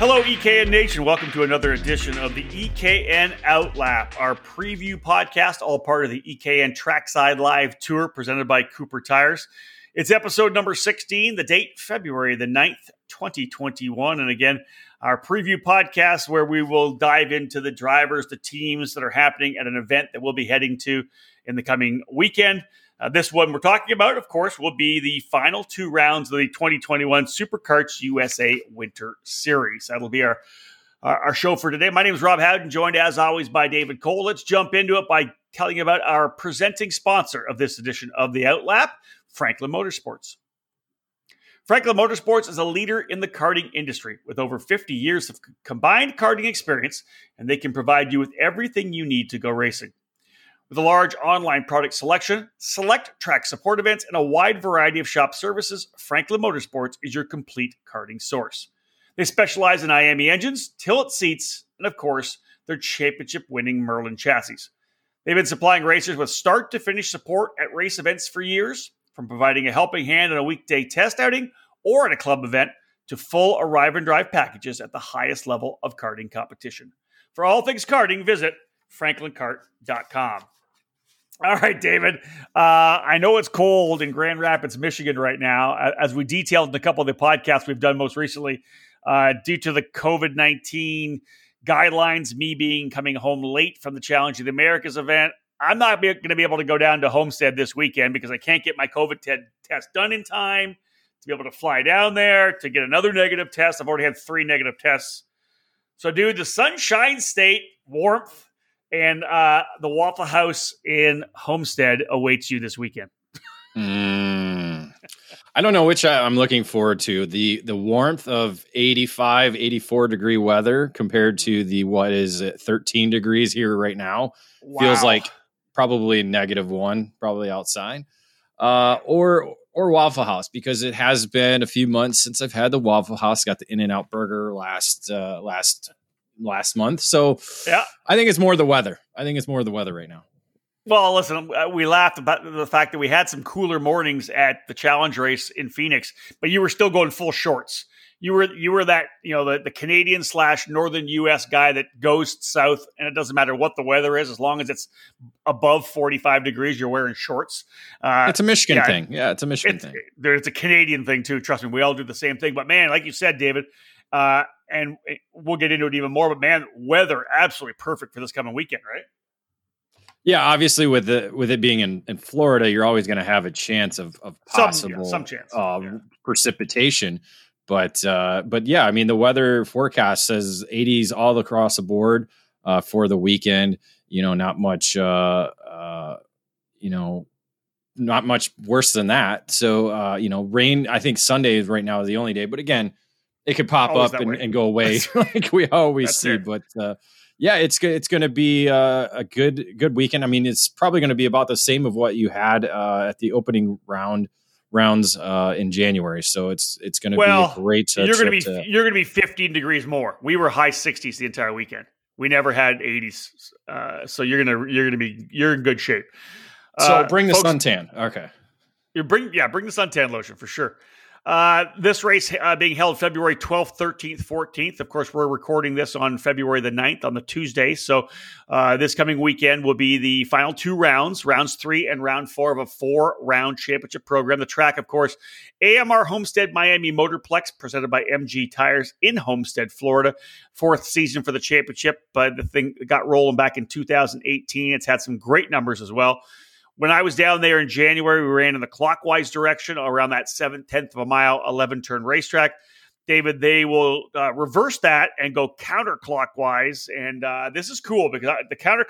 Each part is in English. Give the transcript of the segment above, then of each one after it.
Hello, EKN Nation. Welcome to another edition of the EKN Outlap, our preview podcast, all part of the EKN Trackside Live Tour presented by Cooper Tires. It's episode number 16, the date February the 9th, 2021. And again, our preview podcast where we will dive into the drivers, the teams that are happening at an event that we'll be heading to in the coming weekend. Uh, this one we're talking about, of course, will be the final two rounds of the 2021 SuperKarts USA Winter Series. That'll be our our show for today. My name is Rob Howden, joined as always by David Cole. Let's jump into it by telling you about our presenting sponsor of this edition of the Outlap, Franklin Motorsports. Franklin Motorsports is a leader in the karting industry with over 50 years of combined karting experience, and they can provide you with everything you need to go racing. With a large online product selection, select track support events, and a wide variety of shop services, Franklin Motorsports is your complete karting source. They specialize in IAME engines, tilt seats, and of course, their championship winning Merlin chassis. They've been supplying racers with start to finish support at race events for years, from providing a helping hand in a weekday test outing or at a club event to full arrive and drive packages at the highest level of karting competition. For all things karting, visit franklinkart.com. All right, David. Uh, I know it's cold in Grand Rapids, Michigan right now, as we detailed in a couple of the podcasts we've done most recently, uh, due to the COVID 19 guidelines, me being coming home late from the Challenge of the Americas event. I'm not going to be able to go down to Homestead this weekend because I can't get my COVID te- test done in time to be able to fly down there to get another negative test. I've already had three negative tests. So, dude, the Sunshine State warmth and uh, the Waffle House in Homestead awaits you this weekend. mm. I don't know which I'm looking forward to. The the warmth of 85, 84 degree weather compared to the what is it 13 degrees here right now wow. feels like probably negative 1 probably outside. Uh, or or Waffle House because it has been a few months since I've had the Waffle House. Got the In and Out Burger last uh, last last month. So yeah, I think it's more the weather. I think it's more the weather right now. Well, listen, we laughed about the fact that we had some cooler mornings at the challenge race in Phoenix, but you were still going full shorts. You were you were that you know the, the Canadian slash Northern U.S. guy that goes south, and it doesn't matter what the weather is, as long as it's above forty five degrees, you're wearing shorts. Uh, it's a Michigan yeah, thing, yeah. It's a Michigan it's, thing. it's a Canadian thing too. Trust me, we all do the same thing. But man, like you said, David, uh, and we'll get into it even more. But man, weather absolutely perfect for this coming weekend, right? Yeah, obviously with the with it being in, in Florida, you're always going to have a chance of of possible some, yeah, some chance uh, yeah. precipitation. But uh, but yeah, I mean the weather forecast says 80s all across the board uh, for the weekend. You know, not much. Uh, uh, you know, not much worse than that. So uh, you know, rain. I think Sunday is right now is the only day. But again, it could pop always up and, and, go away like we always That's see. It. But uh, yeah, it's it's going to be uh, a good good weekend. I mean, it's probably going to be about the same of what you had uh, at the opening round rounds uh, in January. So it's it's going to well, be a great. Uh, you're going to be to, you're going to be 15 degrees more. We were high 60s the entire weekend. We never had 80s. Uh, so you're gonna you're gonna be you're in good shape. So bring the folks, suntan. Okay. You bring yeah, bring the suntan lotion for sure. Uh, this race uh, being held February 12th, 13th, 14th. Of course, we're recording this on February the 9th on the Tuesday. So, uh, this coming weekend will be the final two rounds, rounds three and round four of a four round championship program. The track, of course, AMR Homestead Miami Motorplex, presented by MG Tires in Homestead, Florida. Fourth season for the championship, but the thing got rolling back in 2018. It's had some great numbers as well. When I was down there in January, we ran in the clockwise direction around that seventh, tenth of a mile, 11 turn racetrack. David, they will uh, reverse that and go counterclockwise. And uh, this is cool because I, the counter,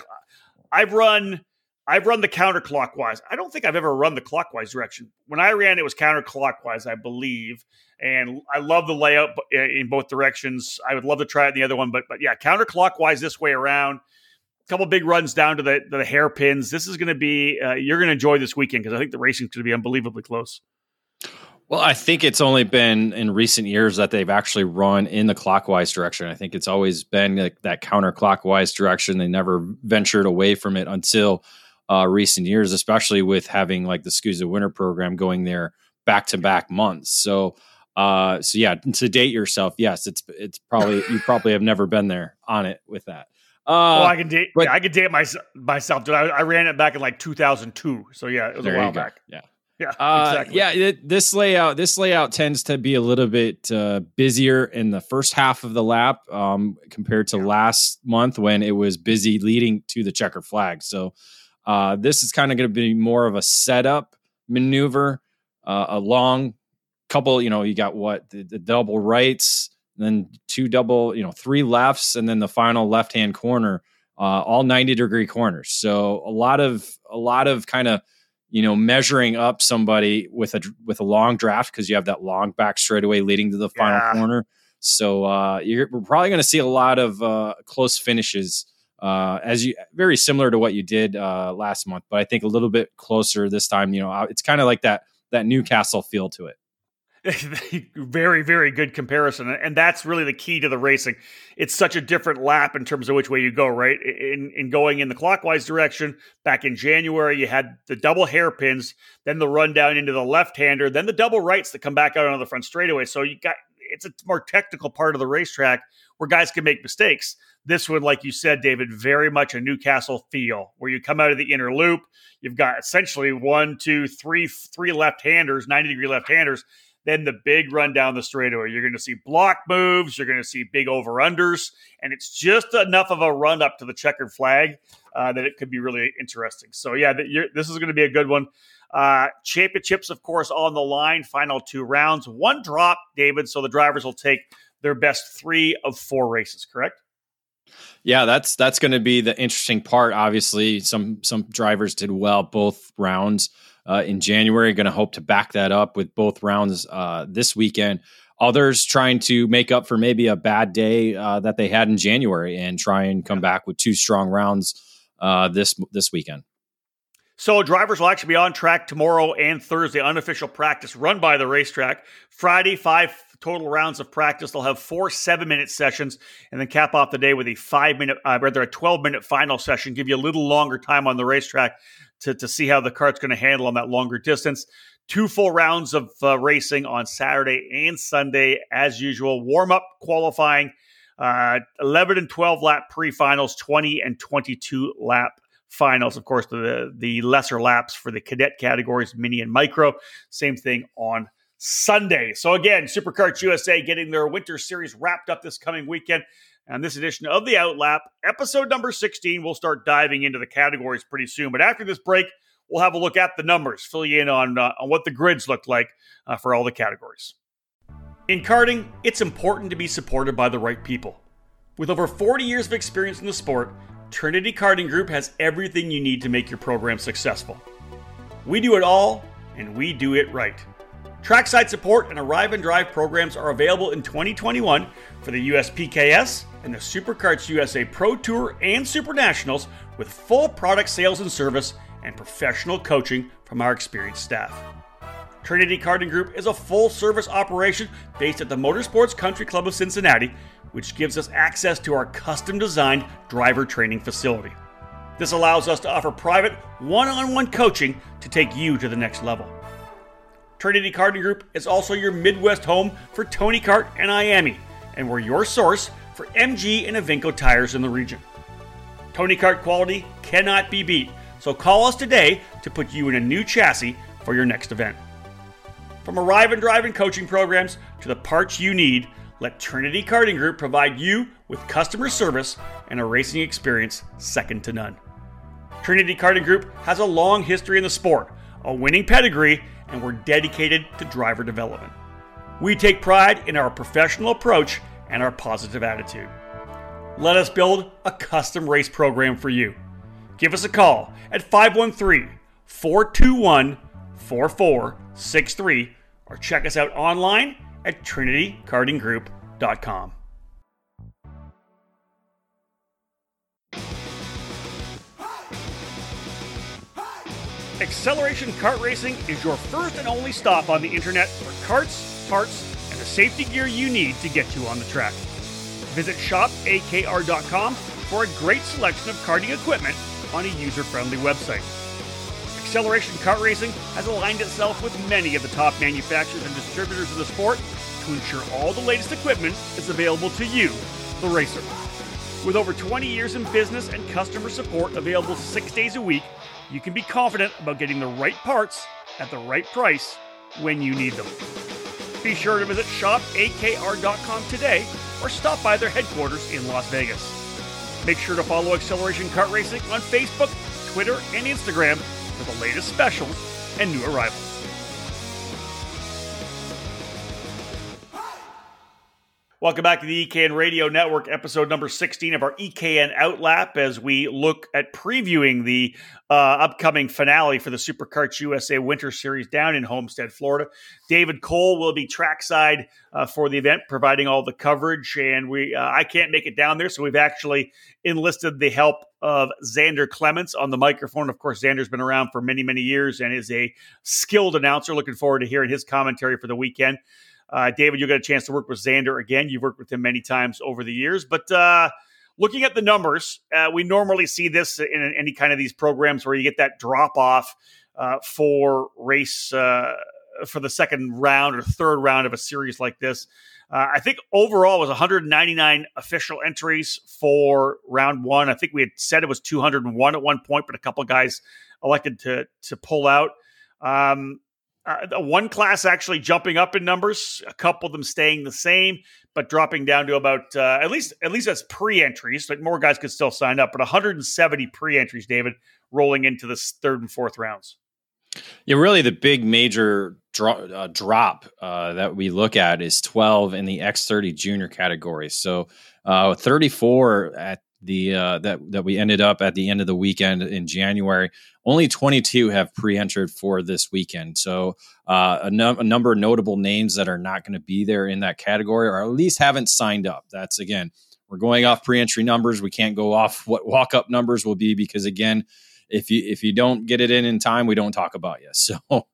I've run, I've run the counterclockwise. I don't think I've ever run the clockwise direction. When I ran, it was counterclockwise, I believe. And I love the layout in both directions. I would love to try it in the other one, but but yeah, counterclockwise this way around couple big runs down to the, the hairpins. This is going to be, uh, you're going to enjoy this weekend because I think the racing's going to be unbelievably close. Well, I think it's only been in recent years that they've actually run in the clockwise direction. I think it's always been like that counterclockwise direction. They never ventured away from it until uh, recent years, especially with having like the SKUSA Winter program going there back to back months. So Uh, so yeah, to date yourself, yes, it's it's probably you probably have never been there on it with that. Uh, well, I can date. But, yeah, I can date myself. Myself, dude. I, I, ran it back in like 2002. So yeah, it was a while back. Yeah. Yeah, uh, exactly. Yeah, it, this layout this layout tends to be a little bit uh, busier in the first half of the lap um, compared to yeah. last month when it was busy leading to the checker flag. So uh, this is kind of going to be more of a setup maneuver, uh, a long couple. You know, you got what the, the double rights, then two double, you know, three lefts, and then the final left hand corner, uh, all ninety degree corners. So a lot of a lot of kind of you know, measuring up somebody with a with a long draft because you have that long back straightaway leading to the final yeah. corner. So uh, you're we're probably going to see a lot of uh, close finishes, uh, as you very similar to what you did uh, last month, but I think a little bit closer this time. You know, uh, it's kind of like that that Newcastle feel to it. very, very good comparison. And that's really the key to the racing. It's such a different lap in terms of which way you go, right? In, in going in the clockwise direction, back in January, you had the double hairpins, then the run down into the left hander, then the double rights that come back out on the front straightaway. So you got it's a more technical part of the racetrack where guys can make mistakes. This one, like you said, David, very much a Newcastle feel where you come out of the inner loop. You've got essentially one, two, three, three left handers, 90 degree left handers then the big run down the straightaway. You're going to see block moves. You're going to see big over unders, and it's just enough of a run up to the checkered flag uh, that it could be really interesting. So yeah, this is going to be a good one. Uh, championships, of course, on the line. Final two rounds, one drop, David. So the drivers will take their best three of four races. Correct? Yeah, that's that's going to be the interesting part. Obviously, some some drivers did well both rounds uh, in January. Going to hope to back that up with both rounds uh, this weekend. Others trying to make up for maybe a bad day uh, that they had in January and try and come back with two strong rounds uh, this this weekend. So drivers will actually be on track tomorrow and Thursday, unofficial practice run by the racetrack. Friday, five total rounds of practice. They'll have four seven minute sessions and then cap off the day with a five minute, uh, rather a 12 minute final session, give you a little longer time on the racetrack to, to see how the cart's going to handle on that longer distance. Two full rounds of uh, racing on Saturday and Sunday, as usual. Warm up qualifying, uh, 11 and 12 lap pre finals, 20 and 22 lap finals. Of course, the, the lesser laps for the cadet categories, mini and micro. Same thing on Sunday. So, again, SuperKarts USA getting their winter series wrapped up this coming weekend. And this edition of the Outlap, episode number 16, we'll start diving into the categories pretty soon. But after this break, we'll have a look at the numbers, fill you in on, uh, on what the grids look like uh, for all the categories. In karting, it's important to be supported by the right people. With over 40 years of experience in the sport, Trinity Karting Group has everything you need to make your program successful. We do it all, and we do it right. Trackside support and arrive and drive programs are available in 2021 for the USPKS and the SuperKarts USA Pro Tour and Super Nationals with full product sales and service and professional coaching from our experienced staff. Trinity Karting Group is a full service operation based at the Motorsports Country Club of Cincinnati, which gives us access to our custom designed driver training facility. This allows us to offer private one on one coaching to take you to the next level. Trinity Karting Group is also your Midwest home for Tony Kart and IAME, and we're your source for MG and Evinco tires in the region. Tony Kart quality cannot be beat, so call us today to put you in a new chassis for your next event. From arrive and drive and coaching programs to the parts you need, let Trinity Karting Group provide you with customer service and a racing experience second to none. Trinity Karting Group has a long history in the sport, a winning pedigree, and we're dedicated to driver development. We take pride in our professional approach and our positive attitude. Let us build a custom race program for you. Give us a call at 513 421 4463 or check us out online at trinitykartinggroup.com. Acceleration Kart Racing is your first and only stop on the internet for karts, parts, the safety gear you need to get you on the track. Visit shopakr.com for a great selection of karting equipment on a user friendly website. Acceleration Kart Racing has aligned itself with many of the top manufacturers and distributors of the sport to ensure all the latest equipment is available to you, the racer. With over 20 years in business and customer support available six days a week, you can be confident about getting the right parts at the right price when you need them. Be sure to visit shopakr.com today or stop by their headquarters in Las Vegas. Make sure to follow Acceleration Kart Racing on Facebook, Twitter, and Instagram for the latest specials and new arrivals. Welcome back to the EKN Radio Network, episode number 16 of our EKN Outlap, as we look at previewing the uh, upcoming finale for the SuperKarts USA Winter Series down in Homestead, Florida. David Cole will be trackside uh, for the event, providing all the coverage, and we uh, I can't make it down there, so we've actually enlisted the help of Xander Clements on the microphone. Of course, Xander's been around for many, many years and is a skilled announcer. Looking forward to hearing his commentary for the weekend. Uh, David, you'll get a chance to work with Xander again. You've worked with him many times over the years, but uh, looking at the numbers, uh, we normally see this in any kind of these programs where you get that drop off uh, for race uh, for the second round or third round of a series like this. Uh, I think overall was 199 official entries for round one. I think we had said it was 201 at one point, but a couple guys elected to to pull out. Um, uh, one class actually jumping up in numbers, a couple of them staying the same, but dropping down to about uh, at least at least that's pre-entries. Like more guys could still sign up, but 170 pre-entries, David, rolling into the third and fourth rounds. Yeah, really, the big major dro- uh, drop uh, that we look at is 12 in the X30 junior category. So uh, 34 at the uh, that that we ended up at the end of the weekend in January. Only 22 have pre-entered for this weekend, so uh, a, a number of notable names that are not going to be there in that category, or at least haven't signed up. That's again, we're going off pre-entry numbers. We can't go off what walk-up numbers will be because again, if you if you don't get it in in time, we don't talk about you. So,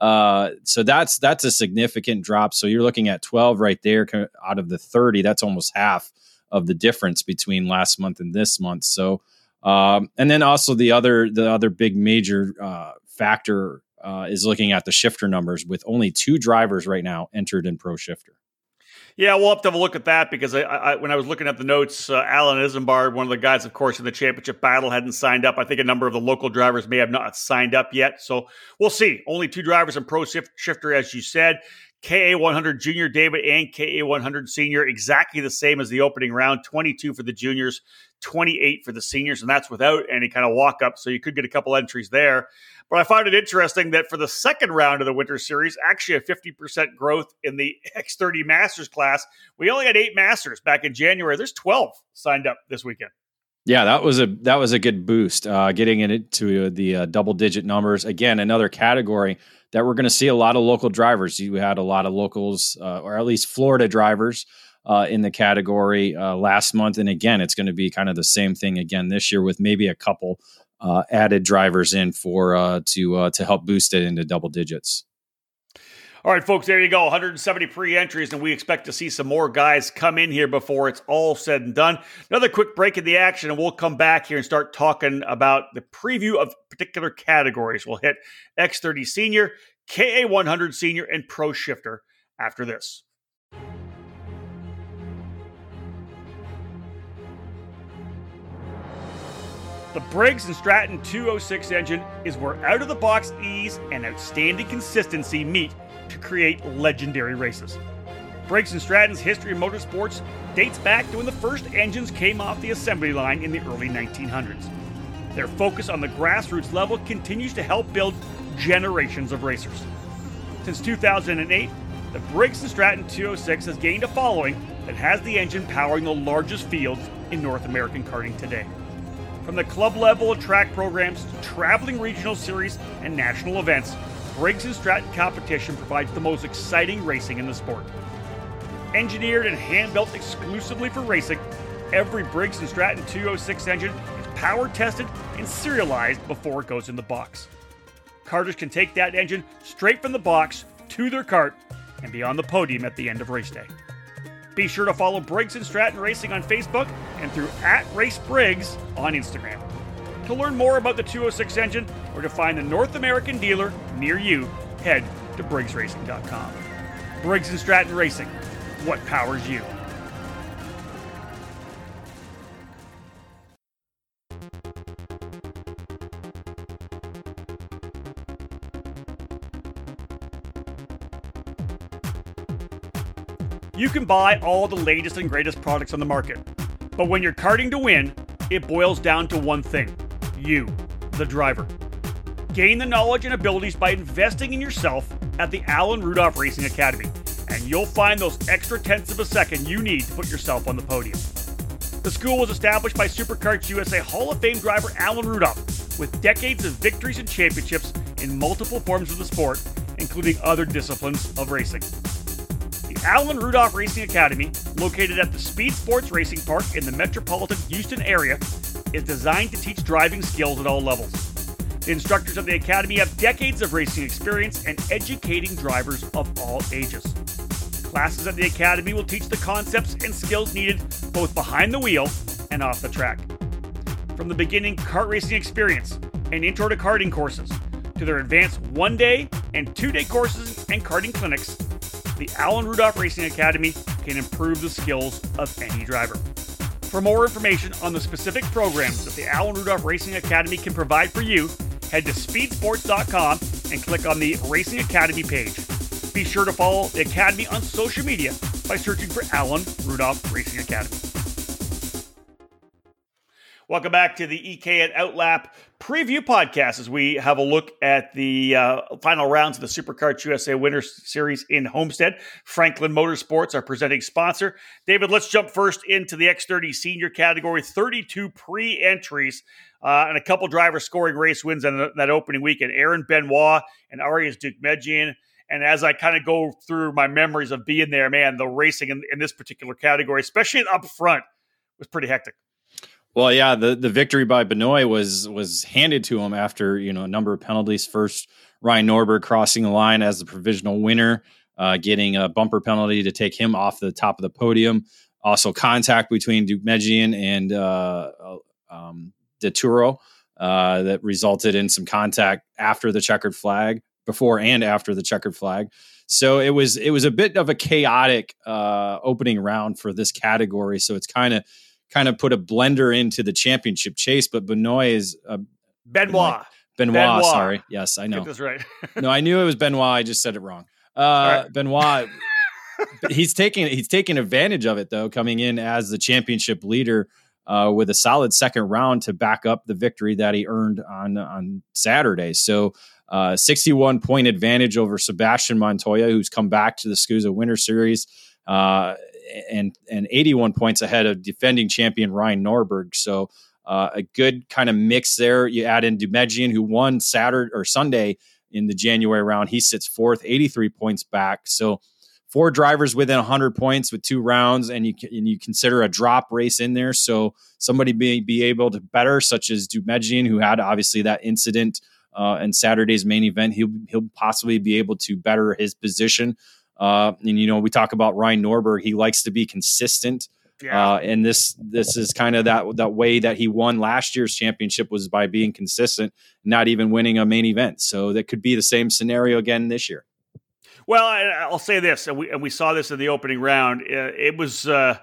uh, so that's that's a significant drop. So you're looking at 12 right there out of the 30. That's almost half of the difference between last month and this month. So, um, and then also the other the other big major uh, factor uh, is looking at the shifter numbers with only two drivers right now entered in Pro Shifter. Yeah, we'll have to have a look at that because I, I, when I was looking at the notes, uh, Alan Isambard, one of the guys, of course, in the championship battle, hadn't signed up. I think a number of the local drivers may have not signed up yet. So we'll see. Only two drivers in Pro Shifter, as you said. KA100 Junior David and KA100 Senior exactly the same as the opening round 22 for the juniors, 28 for the seniors, and that's without any kind of walk up. So you could get a couple entries there. But I find it interesting that for the second round of the Winter Series, actually a 50% growth in the X30 Masters class. We only had eight Masters back in January. There's 12 signed up this weekend. Yeah, that was a that was a good boost. Uh, getting into the uh, double digit numbers again, another category that we're going to see a lot of local drivers. You had a lot of locals, uh, or at least Florida drivers, uh, in the category uh, last month, and again, it's going to be kind of the same thing again this year with maybe a couple uh, added drivers in for uh, to uh, to help boost it into double digits. All right, folks, there you go. 170 pre entries, and we expect to see some more guys come in here before it's all said and done. Another quick break in the action, and we'll come back here and start talking about the preview of particular categories. We'll hit X30 Senior, KA100 Senior, and Pro Shifter after this. The Briggs & Stratton 206 engine is where out of the box ease and outstanding consistency meet to create legendary races. Briggs & Stratton's history of motorsports dates back to when the first engines came off the assembly line in the early 1900s. Their focus on the grassroots level continues to help build generations of racers. Since 2008, the Briggs & Stratton 206 has gained a following that has the engine powering the largest fields in North American karting today. From the club level of track programs to traveling regional series and national events, Briggs & Stratton competition provides the most exciting racing in the sport. Engineered and hand-built exclusively for racing, every Briggs & Stratton 206 engine is power tested and serialized before it goes in the box. Karters can take that engine straight from the box to their cart and be on the podium at the end of race day. Be sure to follow Briggs & Stratton Racing on Facebook and through at Race Briggs on Instagram. To learn more about the 206 engine or to find the North American dealer near you, head to BriggsRacing.com. Briggs & Stratton Racing. What powers you? You can buy all the latest and greatest products on the market. But when you're karting to win, it boils down to one thing you, the driver. Gain the knowledge and abilities by investing in yourself at the Alan Rudolph Racing Academy, and you'll find those extra tenths of a second you need to put yourself on the podium. The school was established by SuperKarts USA Hall of Fame driver Alan Rudolph, with decades of victories and championships in multiple forms of the sport, including other disciplines of racing. The Alan Rudolph Racing Academy, located at the Speed Sports Racing Park in the metropolitan Houston area, is designed to teach driving skills at all levels. The instructors of the Academy have decades of racing experience and educating drivers of all ages. Classes at the Academy will teach the concepts and skills needed both behind the wheel and off the track. From the beginning kart racing experience and intro to karting courses to their advanced one day and two day courses and karting clinics, the Alan Rudolph Racing Academy can improve the skills of any driver. For more information on the specific programs that the Alan Rudolph Racing Academy can provide for you, head to speedsports.com and click on the Racing Academy page. Be sure to follow the Academy on social media by searching for Alan Rudolph Racing Academy. Welcome back to the EKN Outlap preview podcast as we have a look at the uh, final rounds of the SuperKarts USA Winter Series in Homestead. Franklin Motorsports, our presenting sponsor. David, let's jump first into the X30 senior category. 32 pre entries uh, and a couple drivers scoring race wins in that opening weekend. Aaron Benoit and Arias Deukmedjian. And as I kind of go through my memories of being there, man, the racing in, in this particular category, especially up front, was pretty hectic. Well, yeah, the, the victory by Benoit was was handed to him after you know a number of penalties. First, Ryan Norberg crossing the line as the provisional winner, uh, getting a bumper penalty to take him off the top of the podium. Also, contact between Deukmedjian and uh, uh um, Turo uh, that resulted in some contact after the checkered flag, before and after the checkered flag. So it was it was a bit of a chaotic uh, opening round for this category. So it's kind of kind of put a blender into the championship chase. But Benoit is uh, Benoit. Benoit. Benoit. Sorry. Yes, I know. That's right. no, I knew it was Benoit. I just said it wrong. Uh, right. Benoit. he's taking he's taking advantage of it though, coming in as the championship leader uh, with a solid second round to back up the victory that he earned on on Saturday. So. Uh, 61 point advantage over Sebastian Montoya, who's come back to the SKUSA Winter Series. Uh, and and 81 points ahead of defending champion Ryan Norberg. So uh, a good kind of mix there. You add in Deukmedjian, who won Saturday or Sunday in the January round. He sits fourth, 83 points back. So four drivers within 100 points with two rounds, and you and you consider a drop race in there. So somebody may be able to better, such as Deukmedjian, who had obviously that incident uh, in Saturday's main event. He'll he'll possibly be able to better his position. Uh, and you know, we talk about Ryan Norberg. He likes to be consistent. Yeah. Uh, and this this is kind of that that way that he won last year's championship was by being consistent, not even winning a main event. So that could be the same scenario again this year. Well, I, will say this, and we and we saw this in the opening round. Uh, it was uh,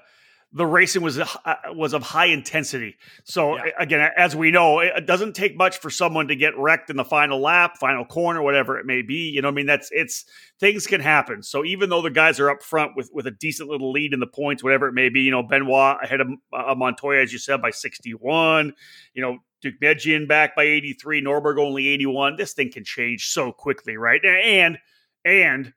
the racing was uh, was of high intensity. So yeah. again, as we know, it doesn't take much for someone to get wrecked in the final lap, final corner, whatever it may be. You know, I mean, that's it's things can happen. So even though the guys are up front with with a decent little lead in the points, whatever it may be, you know, Benoit ahead of uh, Montoya, as you said, by sixty one. You know, Deukmedjian back by eighty three, Norberg only eighty one. This thing can change so quickly, right? And and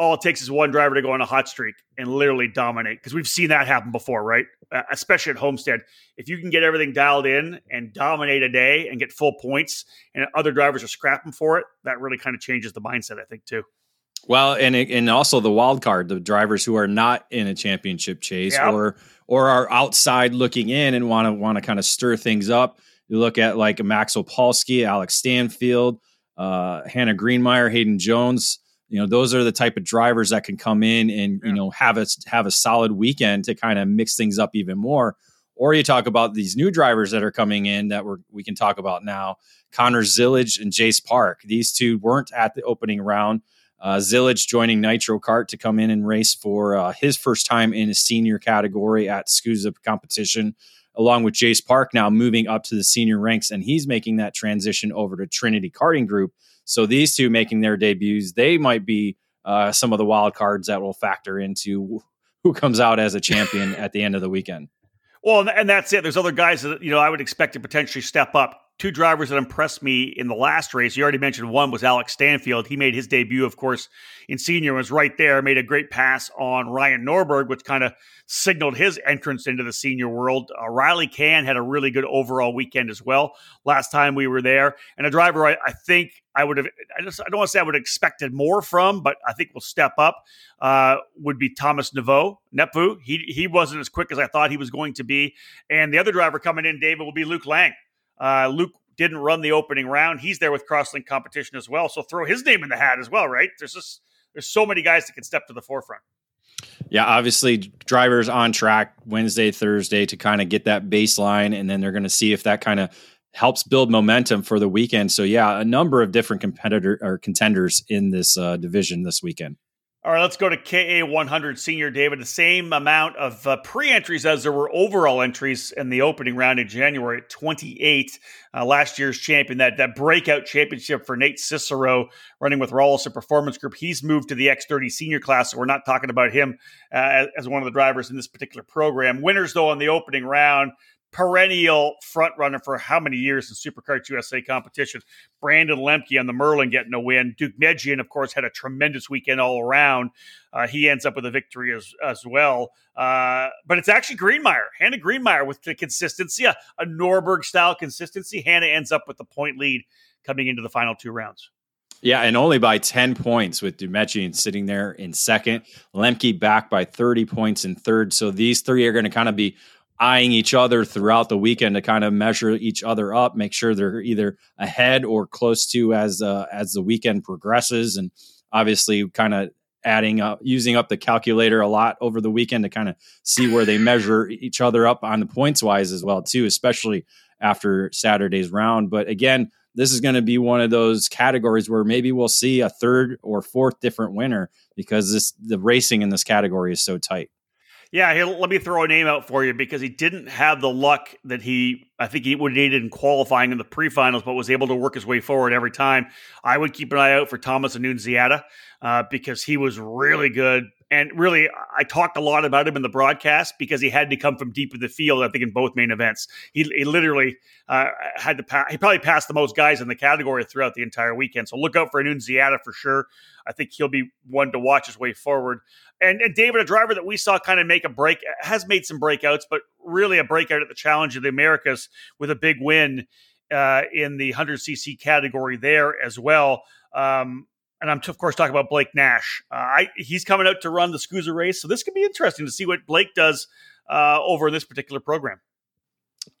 all it takes is one driver to go on a hot streak and literally dominate because we've seen that happen before, right? Uh, especially at Homestead. If you can get everything dialed in and dominate a day and get full points, and other drivers are scrapping for it, that really kind of changes the mindset, I think, too. Well, and and also the wild card, the drivers who are not in a championship chase yep. or or are outside looking in and want to want to kind of stir things up. You look at like Max Opolsky, Alex Stanfield, uh, Hannah Greenemeier, Hayden Jones you know those are the type of drivers that can come in and yeah. you know have a have a solid weekend to kind of mix things up even more or you talk about these new drivers that are coming in that we're, we can talk about now Connor Zilisch and jace park these two weren't at the opening round Uh, Zilisch joining Nitro Kart to come in and race for uh, his first time in a senior category at SKUSA competition, along with Jace Park now moving up to the senior ranks, and he's making that transition over to Trinity Karting Group. So these two making their debuts, they might be uh, some of the wild cards that will factor into who comes out as a champion at the end of the weekend. Well, and that's it. There's other guys that you know I would expect to potentially step up two drivers that impressed me in the last race. You already mentioned one was Alex Stanfield. He made his debut, of course, in senior, was right there, made a great pass on Ryan Norberg, which kind of signaled his entrance into the senior world. Uh, Riley Can had a really good overall weekend as well last time we were there. And a driver I, I think I would have, I, just, I don't want to say I would have expected more from, but I think will step up uh, would be Thomas Nevo, Nepveu. He, he wasn't as quick as I thought he was going to be. And the other driver coming in, David, will be Luke Lang. Uh, Luke didn't run the opening round. He's there with crosslink competition as well. So throw his name in the hat as well, right? There's just there's so many guys that can step to the forefront. Yeah, obviously drivers on track Wednesday, Thursday to kind of get that baseline, and then they're going to see if that kind of helps build momentum for the weekend. So yeah, a number of different competitor or contenders in this uh, division this weekend. All right, let's go to KA 100 Senior David. The same amount of uh, pre entries as there were overall entries in the opening round in January 28. Uh, last year's champion, that, that breakout championship for Nate Cicero running with Rolison Performance Group. He's moved to the X30 senior class, so we're not talking about him uh, as, as one of the drivers in this particular program. Winners, though, in the opening round perennial front runner for how many years in SuperKarts USA competition. Brandon Lemke on the Merlin getting a win. Deukmedjian, of course, had a tremendous weekend all around. Uh, he ends up with a victory as, as well. Uh, but it's actually Greenemeier, Hannah Greenemeier with the consistency, a, a Norberg style consistency. Hannah ends up with the point lead coming into the final two rounds. Yeah, and only by 10 points with Deukmedjian sitting there in second. Lemke back by 30 points in third. So these three are going to kind of be eyeing each other throughout the weekend to kind of measure each other up, make sure they're either ahead or close to as uh, as the weekend progresses, and obviously kind of adding up using up the calculator a lot over the weekend to kind of see where they measure each other up on the points wise as well too, especially after Saturday's round. But again, this is going to be one of those categories where maybe we'll see a third or fourth different winner because this the racing in this category is so tight. Yeah, here, let me throw a name out for you because he didn't have the luck that he, I think he would needed in qualifying in the pre-finals, but was able to work his way forward every time. I would keep an eye out for Thomas Annunziata uh, because he was really good. And really, I talked a lot about him in the broadcast because he had to come from deep in the field. I think in both main events, he, he literally uh, had to pass. He probably passed the most guys in the category throughout the entire weekend. So look out for Annunziata for sure. I think he'll be one to watch his way forward. And, and David, a driver that we saw kind of make a break, has made some breakouts, but really a breakout at the Challenge of the Americas with a big win uh, in the 100cc category there as well. Um, and I'm of course talking about Blake Nash. Uh, I, he's coming out to run the SKUSA race, so this could be interesting to see what Blake does uh, over in this particular program.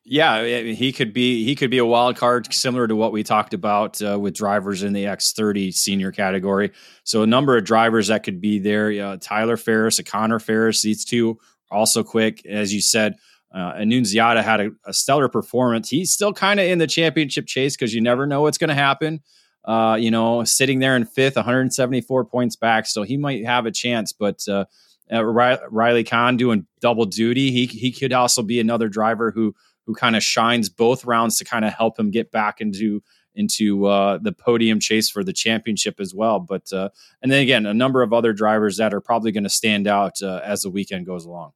Yeah, he could be he could be a wild card similar to what we talked about uh, with drivers in the X30 senior category. So a number of drivers that could be there. Tyler Ferris, a Connor Ferris, these two also quick, as you said. Uh, Annunziata had a, a stellar performance. He's still kind of in the championship chase because you never know what's going to happen uh, you know, sitting there in fifth, 174 points back. So he might have a chance, but uh, uh, Riley Kahn doing double duty. He he could also be another driver who who kind of shines both rounds to kind of help him get back into into uh, the podium chase for the championship as well. But uh, and then again, a number of other drivers that are probably going to stand out uh, as the weekend goes along.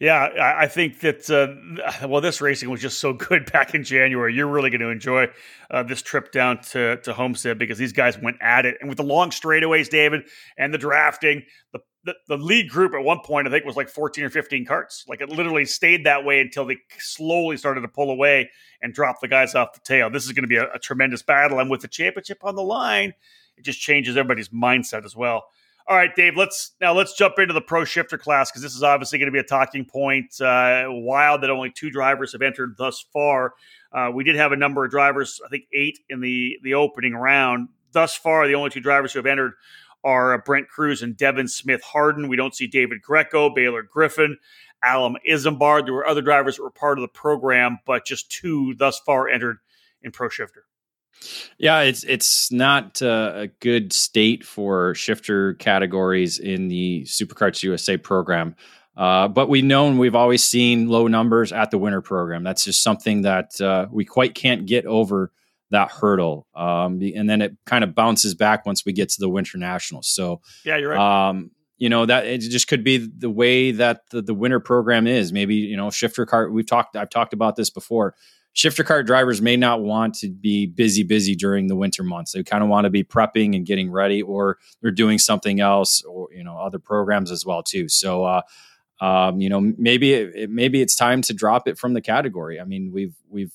Yeah, I think that uh, well, this racing was just so good back in January. You're really going to enjoy uh, this trip down to to Homestead because these guys went at it, and with the long straightaways, David, and the drafting, the, the the lead group at one point I think was like 14 or 15 carts. Like it literally stayed that way until they slowly started to pull away and drop the guys off the tail. This is going to be a, a tremendous battle, and with the championship on the line, it just changes everybody's mindset as well. All right, Dave. Let's now let's jump into the pro shifter class because this is obviously going to be a talking point. Uh, wild that only two drivers have entered thus far. Uh, we did have a number of drivers, I think eight in the the opening round. Thus far, the only two drivers who have entered are uh, Brent Cruz and Devin Smith Harden. We don't see David Greco, Baylor Griffin, Alan Isambard. There were other drivers that were part of the program, but just two thus far entered in pro shifter. Yeah, it's it's not uh, a good state for shifter categories in the Superkarts USA program. Uh, but we know and we've always seen low numbers at the winter program. That's just something that uh, we quite can't get over that hurdle. Um, and then it kind of bounces back once we get to the winter nationals. So yeah, you're right. Um, you know that it just could be the way that the, the winter program is. Maybe you know shifter cart. We've talked. I've talked about this before. Shifter cart drivers may not want to be busy, busy during the winter months. They kind of want to be prepping and getting ready, or they're doing something else, or you know other programs as well too. So. Uh, um, you know, maybe it, maybe it's time to drop it from the category. I mean, we've we've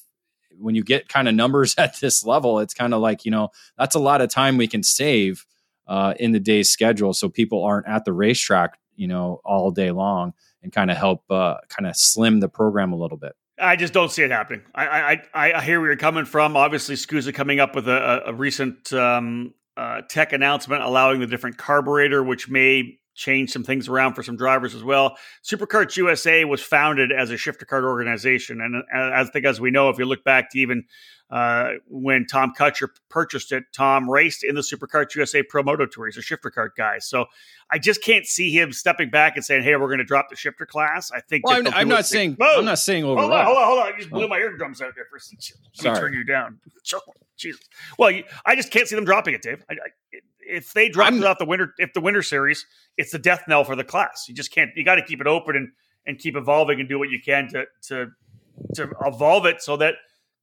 when you get kind of numbers at this level, it's kind of like you know that's a lot of time we can save uh, in the day's schedule, so people aren't at the racetrack, you know, all day long, and kind of help uh, kind of slim the program a little bit. I just don't see it happening. I I, I hear where you're coming from. Obviously, SKUSA coming up with a, a recent um, uh, tech announcement allowing the different carburetor, which may change some things around for some drivers as well. Superkarts USA was founded as a shifter kart organization, and uh, I think as we know, if you look back to even uh, when Tom Kutscher purchased it, Tom raced in the Superkarts USA Pro Moto Tour. He's a shifter kart guy, so I just can't see him stepping back and saying, "Hey, we're going to drop the shifter class." I think. Well, I'm, I'm not saying. Whoa! I'm not saying overall. Hold on, hold on, hold on. I just blew oh. my eardrums out there for. a second. Sorry. turn you down. Jesus. Well, you, I just can't see them dropping it, Dave. I, I, if they drop it out the winter, if the winter series, it's the death knell for the class. You just can't. You got to keep it open and and keep evolving and do what you can to to to evolve it so that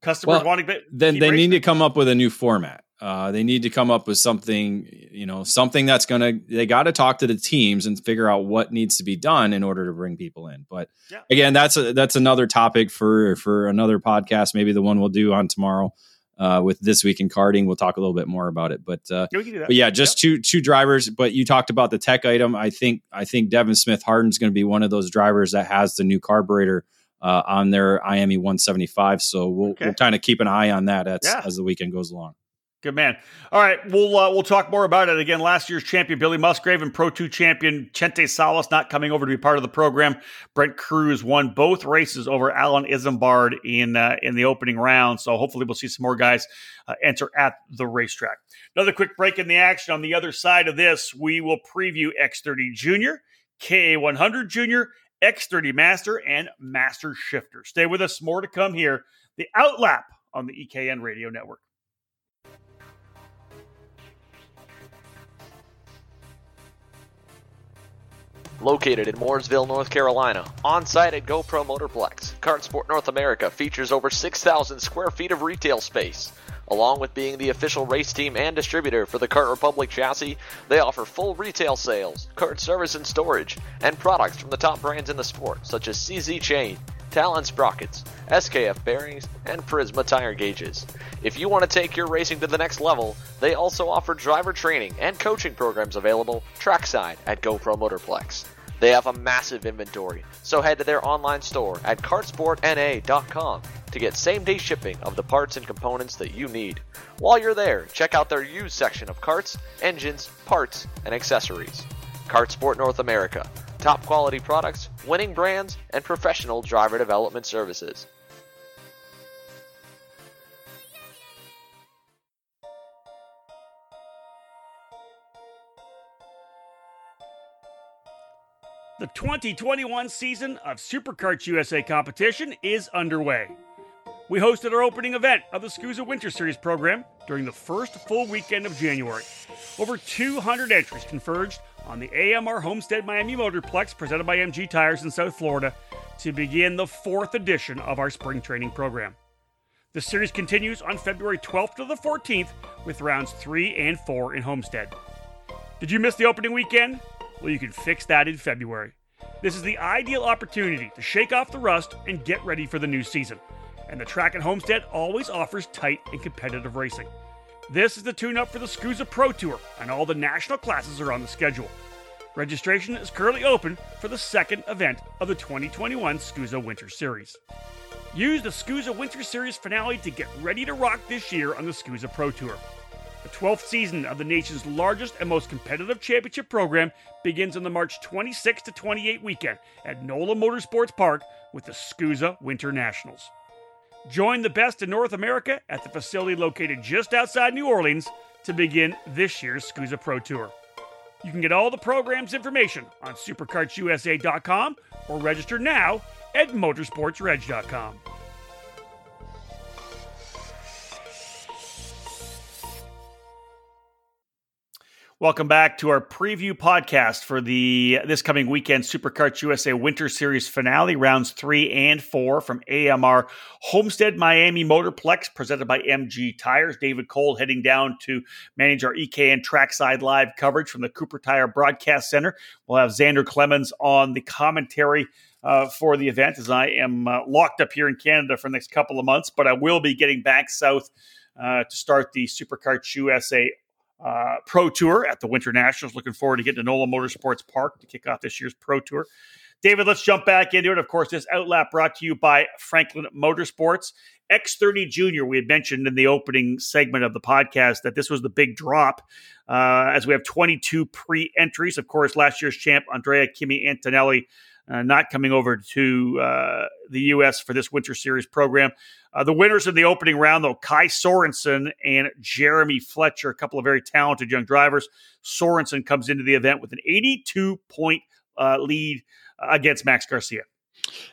customers well, want to. Then they need to come up with a new format. Uh, they need to come up with something, you know, something that's going to. They got to talk to the teams and figure out what needs to be done in order to bring people in. But yeah. again, that's a, that's another topic for for another podcast. Maybe the one we'll do on tomorrow uh, with this week in karting. We'll talk a little bit more about it, but uh, yeah, but yeah, just yep. two two drivers. But you talked about the tech item. I think I think Devin Smith Harden's going to be one of those drivers that has the new carburetor uh, on their IAME 175. So we'll, okay. we'll kind of keep an eye on that as, yeah. as the weekend goes along. Good man. All right, we'll uh, we'll talk more about it again. Last year's champion Billy Musgrave and Pro Two champion Chente Salas not coming over to be part of the program. Brent Cruz won both races over Alan Isambard in uh, in the opening round. So hopefully we'll see some more guys uh, enter at the racetrack. Another quick break in the action. On the other side of this, we will preview X30 Junior, KA100 Junior, X30 Master, and Master Shifter. Stay with us. More to come here. The Outlap on the EKN Radio Network. Located in Mooresville, North Carolina, on site at GoPro Motorplex, Kartsport North America features over 6,000 square feet of retail space. Along with being the official race team and distributor for the Kart Republic chassis, they offer full retail sales, kart service and storage, and products from the top brands in the sport, such as CZ Chain, Talon sprockets, SKF bearings, and Prisma tire gauges. If you want to take your racing to the next level, they also offer driver training and coaching programs available trackside at GoPro Motorplex. They have a massive inventory, so head to their online store at kartsportna.com to get same day shipping of the parts and components that you need. While you're there, check out their used section of carts, engines, parts, and accessories. Kartsport North America, top quality products, winning brands, and professional driver development services. The 2021 season of SuperKarts USA competition is underway. We hosted our opening event of the SKUSA Winter Series program during the first full weekend of January. Over 200 entries converged on the AMR Homestead Miami Motorplex presented by MG Tires in South Florida to begin the fourth edition of our spring training program. The series continues on February 12th to the 14th with rounds 3 and 4 in Homestead. Did you miss the opening weekend? Well, you can fix that in February. This is the ideal opportunity to shake off the rust and get ready for the new season and the track at Homestead always offers tight and competitive racing. This is the tune up for the SKUSA Pro Tour, and all the national classes are on the schedule. Registration is currently open for the second event of the 2021 SKUSA Winter Series. Use the SKUSA Winter Series finale to get ready to rock this year on the SKUSA Pro Tour. The 12th season of the nation's largest and most competitive championship program begins on the March 26 to 28 weekend at NOLA Motorsports Park with the SCUSA Winter Nationals. Join the best in North America at the facility located just outside New Orleans to begin this year's SKUSA Pro Tour. You can get all the program's information on superkartsusa.com or register now at motorsportsreg.com. Welcome back to our preview podcast for the this coming weekend SuperKarts USA Winter Series finale, rounds three and four from AMR Homestead Miami Motorplex, presented by MG Tires. David Cole heading down to manage our EKN Trackside Live coverage from the Cooper Tire Broadcast Center. We'll have Xander Clemens on the commentary uh, for the event, as I am uh, locked up here in Canada for the next couple of months, but I will be getting back south. Uh, to start the SuperKarts USA uh, Pro Tour at the Winter Nationals. Looking forward to getting to NOLA Motorsports Park to kick off this year's Pro Tour. David, let's jump back into it. Of course, this outlap brought to you by Franklin Motorsports. X30 Junior, we had mentioned in the opening segment of the podcast that this was the big drop, uh, as we have 22 pre entries. Of course, last year's champ, Andrea Kimi Antonelli, uh, not coming over to uh, the U.S. for this Winter Series program. Uh, the winners in the opening round, though, Kai Sorensen and Jeremy Fletcher, a couple of very talented young drivers. Sorensen comes into the event with an 82 point uh, lead against Max Garcia.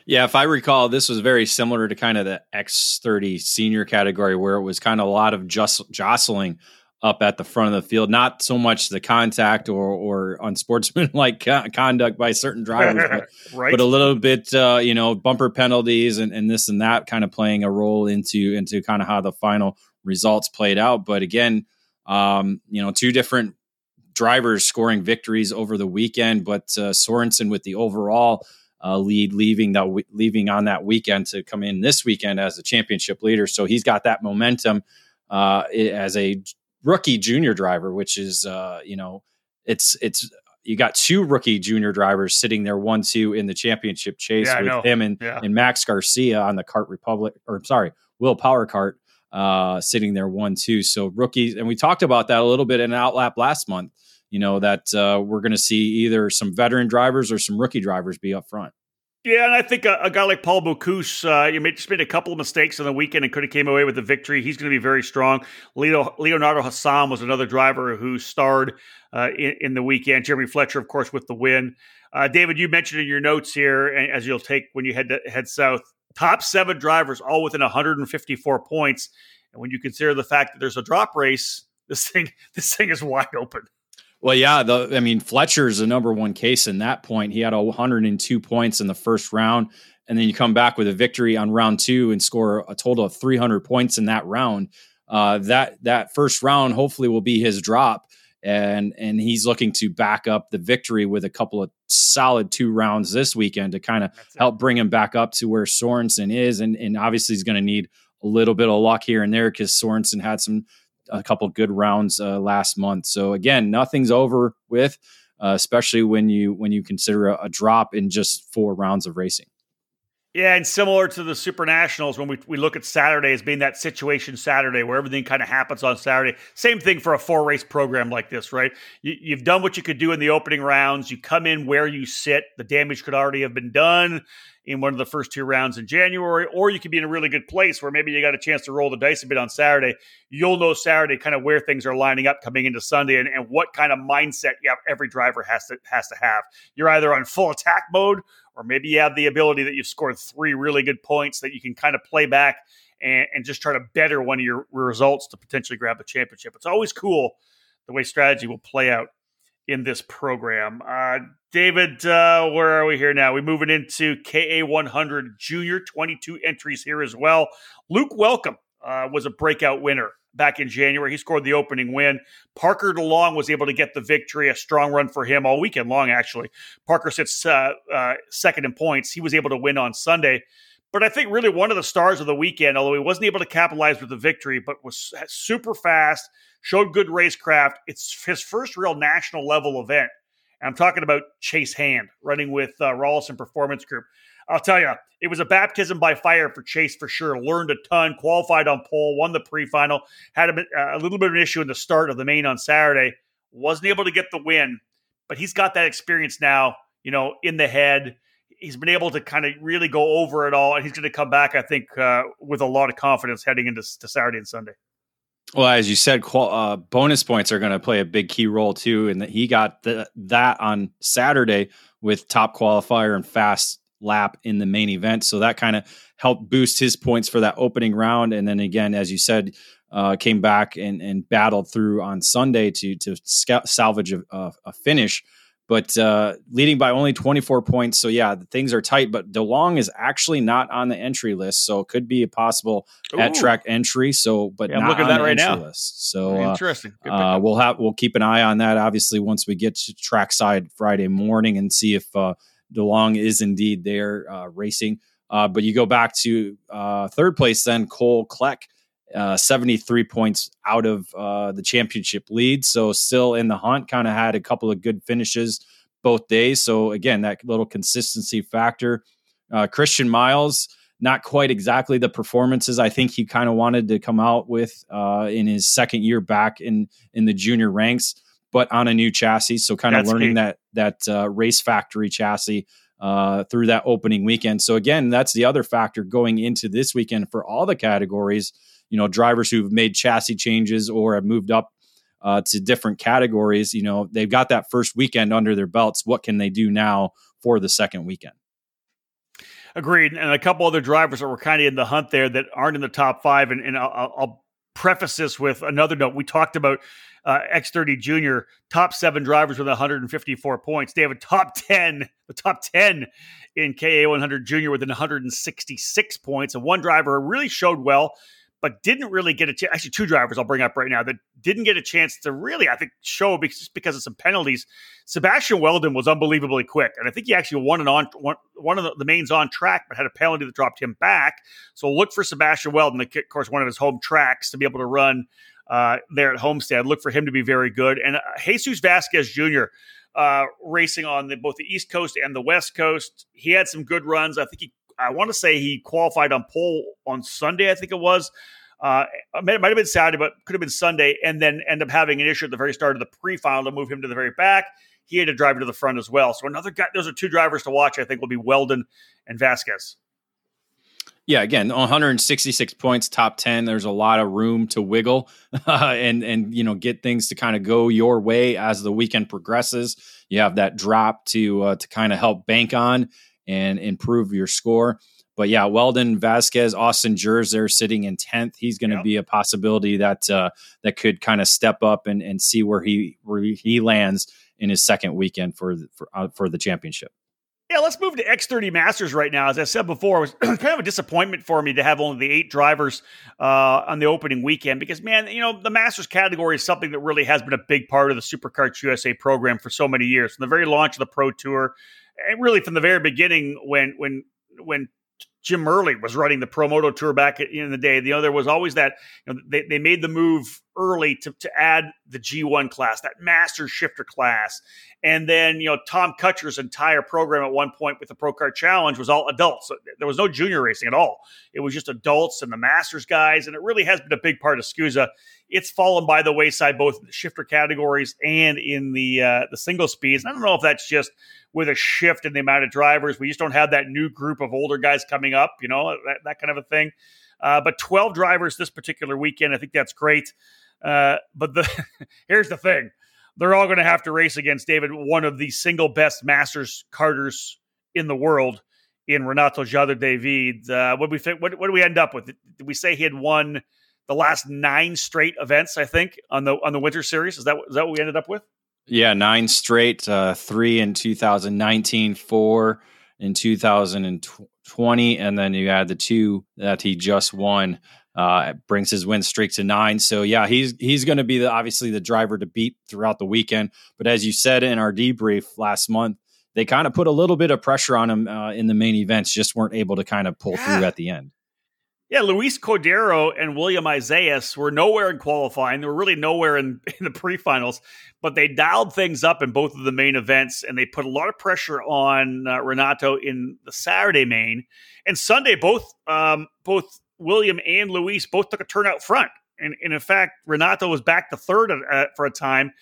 Yeah, if I recall, this was very similar to kind of the X30 senior category where it was kind of a lot of just jostling up at the front of the field. Not so much the contact or, or unsportsmanlike conduct by certain drivers, but, right. but a little bit, uh, you know, bumper penalties and, and this and that kind of playing a role into into kind of how the final results played out. But again, um, you know, two different drivers scoring victories over the weekend, but uh, Sorensen with the overall. Uh, lead leaving that leaving on that weekend to come in this weekend as the championship leader. So he's got that momentum uh, as a rookie junior driver, which is uh, you know, it's it's you got two rookie junior drivers sitting there one two in the championship chase yeah, with him and, yeah. and Max Garcia on the Kart Republic or sorry, Will Power Kart uh sitting there one two. So rookies and we talked about that a little bit in an Outlap last month, you know, that uh, we're gonna see either some veteran drivers or some rookie drivers be up front. Yeah, and I think a, a guy like Paul Bocuse, uh, you made, just made a couple of mistakes on the weekend and could have came away with the victory. He's going to be very strong. Leo, Leonardo Hassan was another driver who starred uh, in, in, the weekend. Jeremy Fletcher, of course, with the win. Uh, David, you mentioned in your notes here, as you'll take when you head to, head south, top seven drivers all within 154 points. And when you consider the fact that there's a drop race, this thing this thing is wide open. Well, yeah, the I mean Fletcher's the number one case in that point. He had 102 points in the first round, and then you come back with a victory on round two and score a total of 300 points in that round. Uh, that that first round hopefully will be his drop, and and he's looking to back up the victory with a couple of solid two rounds this weekend to kind of help bring him back up to where Sorensen is, and and obviously he's going to need a little bit of luck here and there because Sorensen had some a couple good rounds uh, last month. So again, nothing's over with, uh, especially when you when you consider a, a, drop in just four rounds of racing. Yeah, and similar to the Super Nationals, when we, we look at Saturday as being that situation Saturday where everything kind of happens on Saturday. Same thing for a four race program like this, right? You, you've done what you could do in the opening rounds. You come in where you sit. The damage could already have been done in one of the first two rounds in January, or you could be in a really good place where maybe you got a chance to roll the dice a bit on Saturday. You'll know Saturday kind of where things are lining up coming into Sunday and, and what kind of mindset yeah, every driver has to has to have. You're either on full attack mode, or maybe you have the ability that you've scored three really good points that you can kind of play back and, and just try to better one of your results to potentially grab the championship. It's always cool the way strategy will play out in this program. Uh, David, uh, where are we here now? We're moving into KA 100 Junior, 22 entries here as well. Luke Welcome uh, was a breakout winner back in January. He scored the opening win. Parker DeLong was able to get the victory, a strong run for him all weekend long, actually. Parker sits uh, uh, second in points. He was able to win on Sunday. But I think really one of the stars of the weekend, although he wasn't able to capitalize with the victory, but was super fast, showed good racecraft. It's his first real national level event. And I'm talking about Chase Hand running with uh, Rolison Performance Group. I'll tell you, it was a baptism by fire for Chase for sure. Learned a ton, qualified on pole, won the pre-final, had a, uh, a little bit of an issue in the start of the main on Saturday. Wasn't able to get the win, but he's got that experience now, you know, in the head he's been able to kind of really go over it all, and he's going to come back, I think, uh, with a lot of confidence heading into Saturday and Sunday. Well, as you said, qual- uh, bonus points are going to play a big key role too, and that he got the, that on Saturday with top qualifier and fast lap in the main event, so that kind of helped boost his points for that opening round. And then again, as you said, uh, came back and, and battled through on Sunday to to salvage a, a, finish but uh, leading by only 24 points. So yeah, things are tight. But DeLong is actually not on the entry list, so it could be a possible Ooh. at track entry. So, but yeah, not on the right entry now. list. So uh, interesting. Uh, we'll have we'll keep an eye on that. Obviously, once we get to trackside Friday morning and see if uh, DeLong is indeed there uh, racing. Uh, but you go back to uh, third place, then Cole Kleck uh, 73 points out of uh, the championship lead. So still in the hunt, kind of had a couple of good finishes both days. So again, that little consistency factor. Uh, Christian Miles, not quite exactly the performances I think he kind of wanted to come out with uh, in his second year back in in the junior ranks, but on a new chassis. So kind of learning that that uh, race factory chassis uh, through that opening weekend. So again, that's the other factor going into this weekend for all the categories you know drivers who've made chassis changes or have moved up uh, to different categories you know they've got that first weekend under their belts what can they do now for the second weekend agreed and a couple other drivers that were kind of in the hunt there that aren't in the top five and, and I'll, I'll preface this with another note we talked about uh, X30 Junior, top seven drivers with 154 points. They have a top 10, the top 10 in KA 100 Junior with 166 points. And one driver really showed well but didn't really get a chance. Actually, two drivers I'll bring up right now that didn't get a chance to really, I think, show because just because of some penalties. Sebastian Weldon was unbelievably quick, and I think he actually won an on one, of the, the mains on track, but had a penalty that dropped him back. So look for Sebastian Weldon, of course, one of his home tracks, to be able to run uh, there at Homestead. Look for him to be very good, and uh, Jesus Vasquez Jr. Uh, racing on the, both the East Coast and the West Coast. He had some good runs. I think he I want to say he qualified on pole on Sunday, I think it was. Uh, it might have been Saturday, but could have been Sunday, and then end up having an issue at the very start of the pre-final to move him to the very back. He had to drive to the front as well. So another guy, those are two drivers to watch. I think will be Weldon and Vasquez. Yeah, again, 166 points, top 10. There's a lot of room to wiggle uh, and and you know get things to kind of go your way as the weekend progresses. You have that drop to uh, to kind of help bank on and improve your score. But yeah, Weldon, Vasquez, Austin Jers, they're sitting in tenth. He's going to yep. be a possibility that uh, that could kind of step up and, and see where he where he lands in his second weekend for for, uh, for the championship. Yeah, let's move to X30 Masters right now. As I said before, it was kind of a disappointment for me to have only the eight drivers uh, on the opening weekend because, man, you know, the Masters category is something that really has been a big part of the SuperKarts USA program for so many years. From the very launch of the Pro Tour, Eh, really from the very beginning when when when Jim Murley was running the Promoto Tour back in the day. You know, there was always that. You know, they, they made the move early to, to add the G1 class, that master shifter class. And then, you know, Tom Kutscher's entire program at one point with the Pro Kart Challenge was all adults. So there was no junior racing at all. It was just adults and the masters guys. And it really has been a big part of SKUSA. It's fallen by the wayside, both in the shifter categories and in the uh, the single speeds. And I don't know if that's just with a shift in the amount of drivers. We just don't have that new group of older guys coming up, you know, that, that kind of a thing. Uh, but 12 drivers this particular weekend. I think that's great. Uh, but the here's the thing they're all going to have to race against David, one of the single best masters karters in the world in Renato Jader David. Uh, what we what, what do we end up with? Did we say he had won the last nine straight events? I think on the on the Winter Series. Is that is that what we ended up with? Yeah, nine straight. Uh, three in 2019, four in 2020, and then you add the two that he just won uh, brings his win streak to nine. So yeah, he's he's going to be the, obviously the driver to beat throughout the weekend. But as you said in our debrief last month, they kind of put a little bit of pressure on him uh, in the main events, just weren't able to kind of pull yeah. through at the end. Yeah, Luis Cordero and William Isaias were nowhere in qualifying. They were really nowhere in, in the pre-finals, but they dialed things up in both of the main events, and they put a lot of pressure on uh, Renato in the Saturday main and Sunday. Both um, both William and Luis both took a turn out front. And, and in fact, Renato was back to third for a time.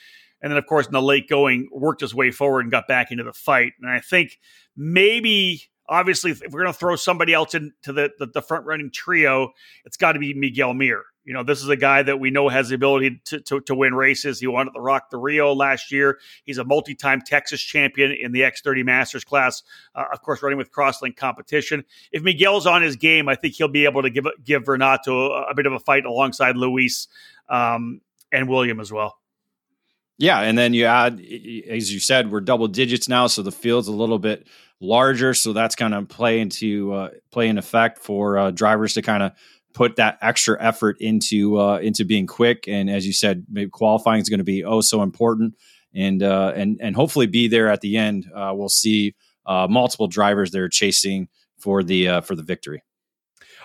and then of course in the late going worked his way forward and got back into the fight. And I think maybe obviously if we're going to throw somebody else into the the, the front running trio, it's got to be Miguel Mir. You know, this is a guy that we know has the ability to, to, to win races. He won at the Rock the Rio last year. He's a multi time Texas champion in the X30 Masters class, uh, of course, running with Crosslink competition. If Miguel's on his game, I think he'll be able to give give Renato a, a bit of a fight alongside Luis um, and William as well. Yeah, and then you add, as you said, we're double digits now, so the field's a little bit larger, so that's kind of play into uh, play in effect for uh, drivers to kind of put that extra effort into uh, into being quick. And as you said, maybe qualifying is going to be oh so important, and uh, and and hopefully be there at the end. Uh, we'll see uh, multiple drivers that are chasing for the uh, for the victory.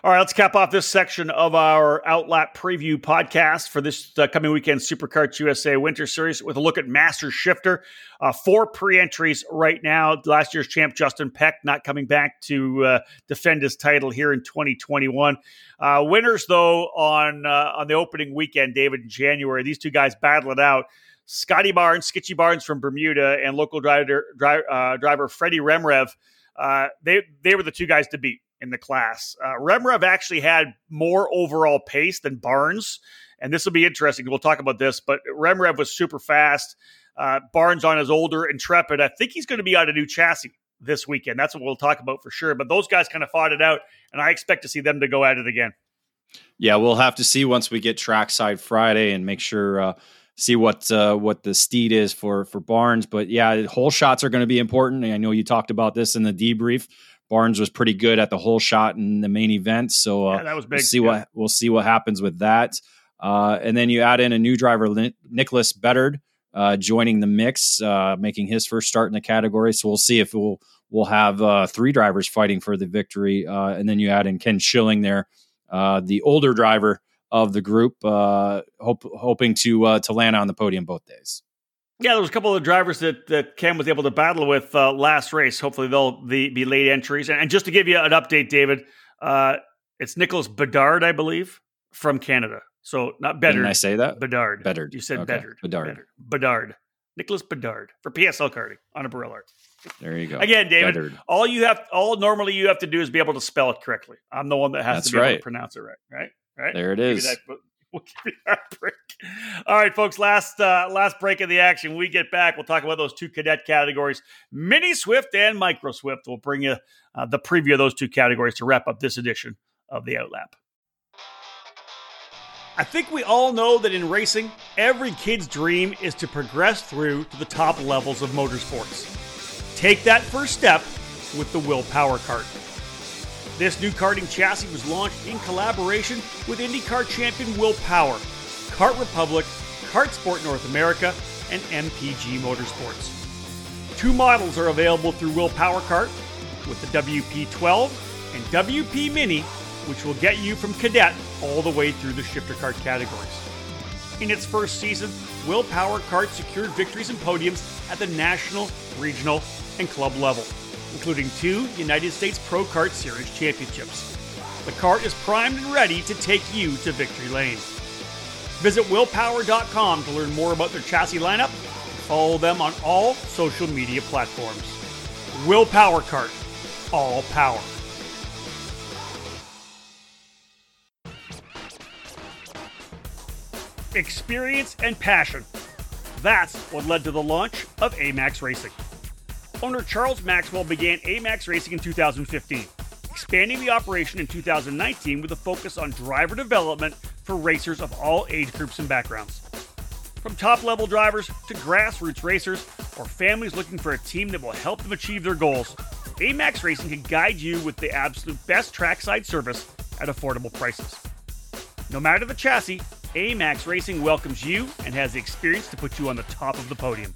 All right, let's cap off this section of our Outlap preview podcast for this uh, coming weekend SuperKarts USA Winter Series with a look at Master Shifter. Uh, four pre entries right now. Last year's champ Justin Peck not coming back to uh, defend his title here in 2021. Uh, winners, though, on uh, on the opening weekend, David, in January. These two guys battle it out. Scotty Barnes, Skitchy Barnes from Bermuda, and local driver, driver, uh, driver Freddie Remrev. they they were the two guys to beat in the class. Uh, Remrev actually had more overall pace than Barnes, and this will be interesting. We'll talk about this, but Remrev was super fast. Uh, Barnes on his older Intrepid. I think he's going to be on a new chassis this weekend. That's what we'll talk about for sure. But those guys kind of fought it out, and I expect to see them to go at it again. Yeah, we'll have to see once we get trackside Friday and make sure uh, see what uh, what the steed is for for Barnes. But yeah, whole shots are going to be important. I know you talked about this in the debrief. Barnes was pretty good at the whole shot in the main event. So uh, yeah, that was big. We'll see yeah. what we'll see what happens with that. Uh, and then you add in a new driver, Nicholas Bedard, uh, joining the mix, uh, making his first start in the category. So we'll see if we'll we'll have uh, three drivers fighting for the victory. Uh, and then you add in Ken Schilling there, the older driver of the group, hope, hoping to to land on the podium both days. Yeah, there was a couple of drivers that, that Cam was able to battle with uh, last race. Hopefully, they'll be, be late entries. And, and, just to give you an update, David, uh, it's Nicholas Bedard, I believe, from Canada. So not Bedard. Didn't I say that? Bedard. Bedard. You said okay. Bedard. Bedard. Bedard. Bedard. Nicholas Bedard for PSL karting on a Barilla. There you go. Again, David. Bedard. All you have, all normally you have to do is be able to spell it correctly. I'm the one that has That's to be right. able to pronounce it right. Right. Right. There it is. That, we'll give you that break. All right, folks. Last uh, last break of the action. When we get back, we'll talk about those two cadet categories, Mini Swift and Micro Swift. We'll bring you uh, the preview of those two categories to wrap up this edition of the Outlap. I think we all know that in racing, every kid's dream is to progress through to the top levels of motorsports. Take that first step with the Will Power Kart. This new karting chassis was launched in collaboration with IndyCar champion Will Power, Kart Republic, Kart Sport North America, and MPG Motorsports. Two models are available through Will Power Kart with the WP12 and WP Mini, which will get you from cadet all the way through the shifter kart categories. In its first season, Will Power Kart secured victories and podiums at the national, regional, and club level including two United States Pro Kart Series championships. The kart is primed and ready to take you to victory lane. Visit willpower.com to learn more about their chassis lineup and follow them on all social media platforms. Willpower Kart, all power. Experience and passion. That's what led to the launch of AMAX Racing owner Charles Maxwell began AMAX Racing in 2015, expanding the operation in 2019 with a focus on driver development for racers of all age groups and backgrounds. From top level drivers to grassroots racers or families looking for a team that will help them achieve their goals, AMAX Racing can guide you with the absolute best trackside service at affordable prices. No matter the chassis, AMAX Racing welcomes you and has the experience to put you on the top of the podium.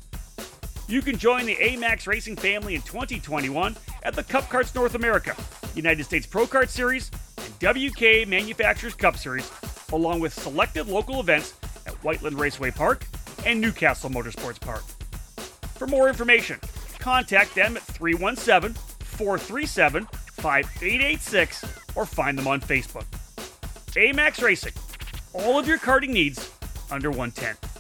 You can join the AMAX Racing family in 2021 at the Cup Karts North America, United States Pro Kart Series, and WK Manufacturers Cup Series, along with selected local events at Whiteland Raceway Park and Newcastle Motorsports Park. For more information, contact them at 317 437 5886 or find them on Facebook. AMAX Racing, all of your karting needs under 110.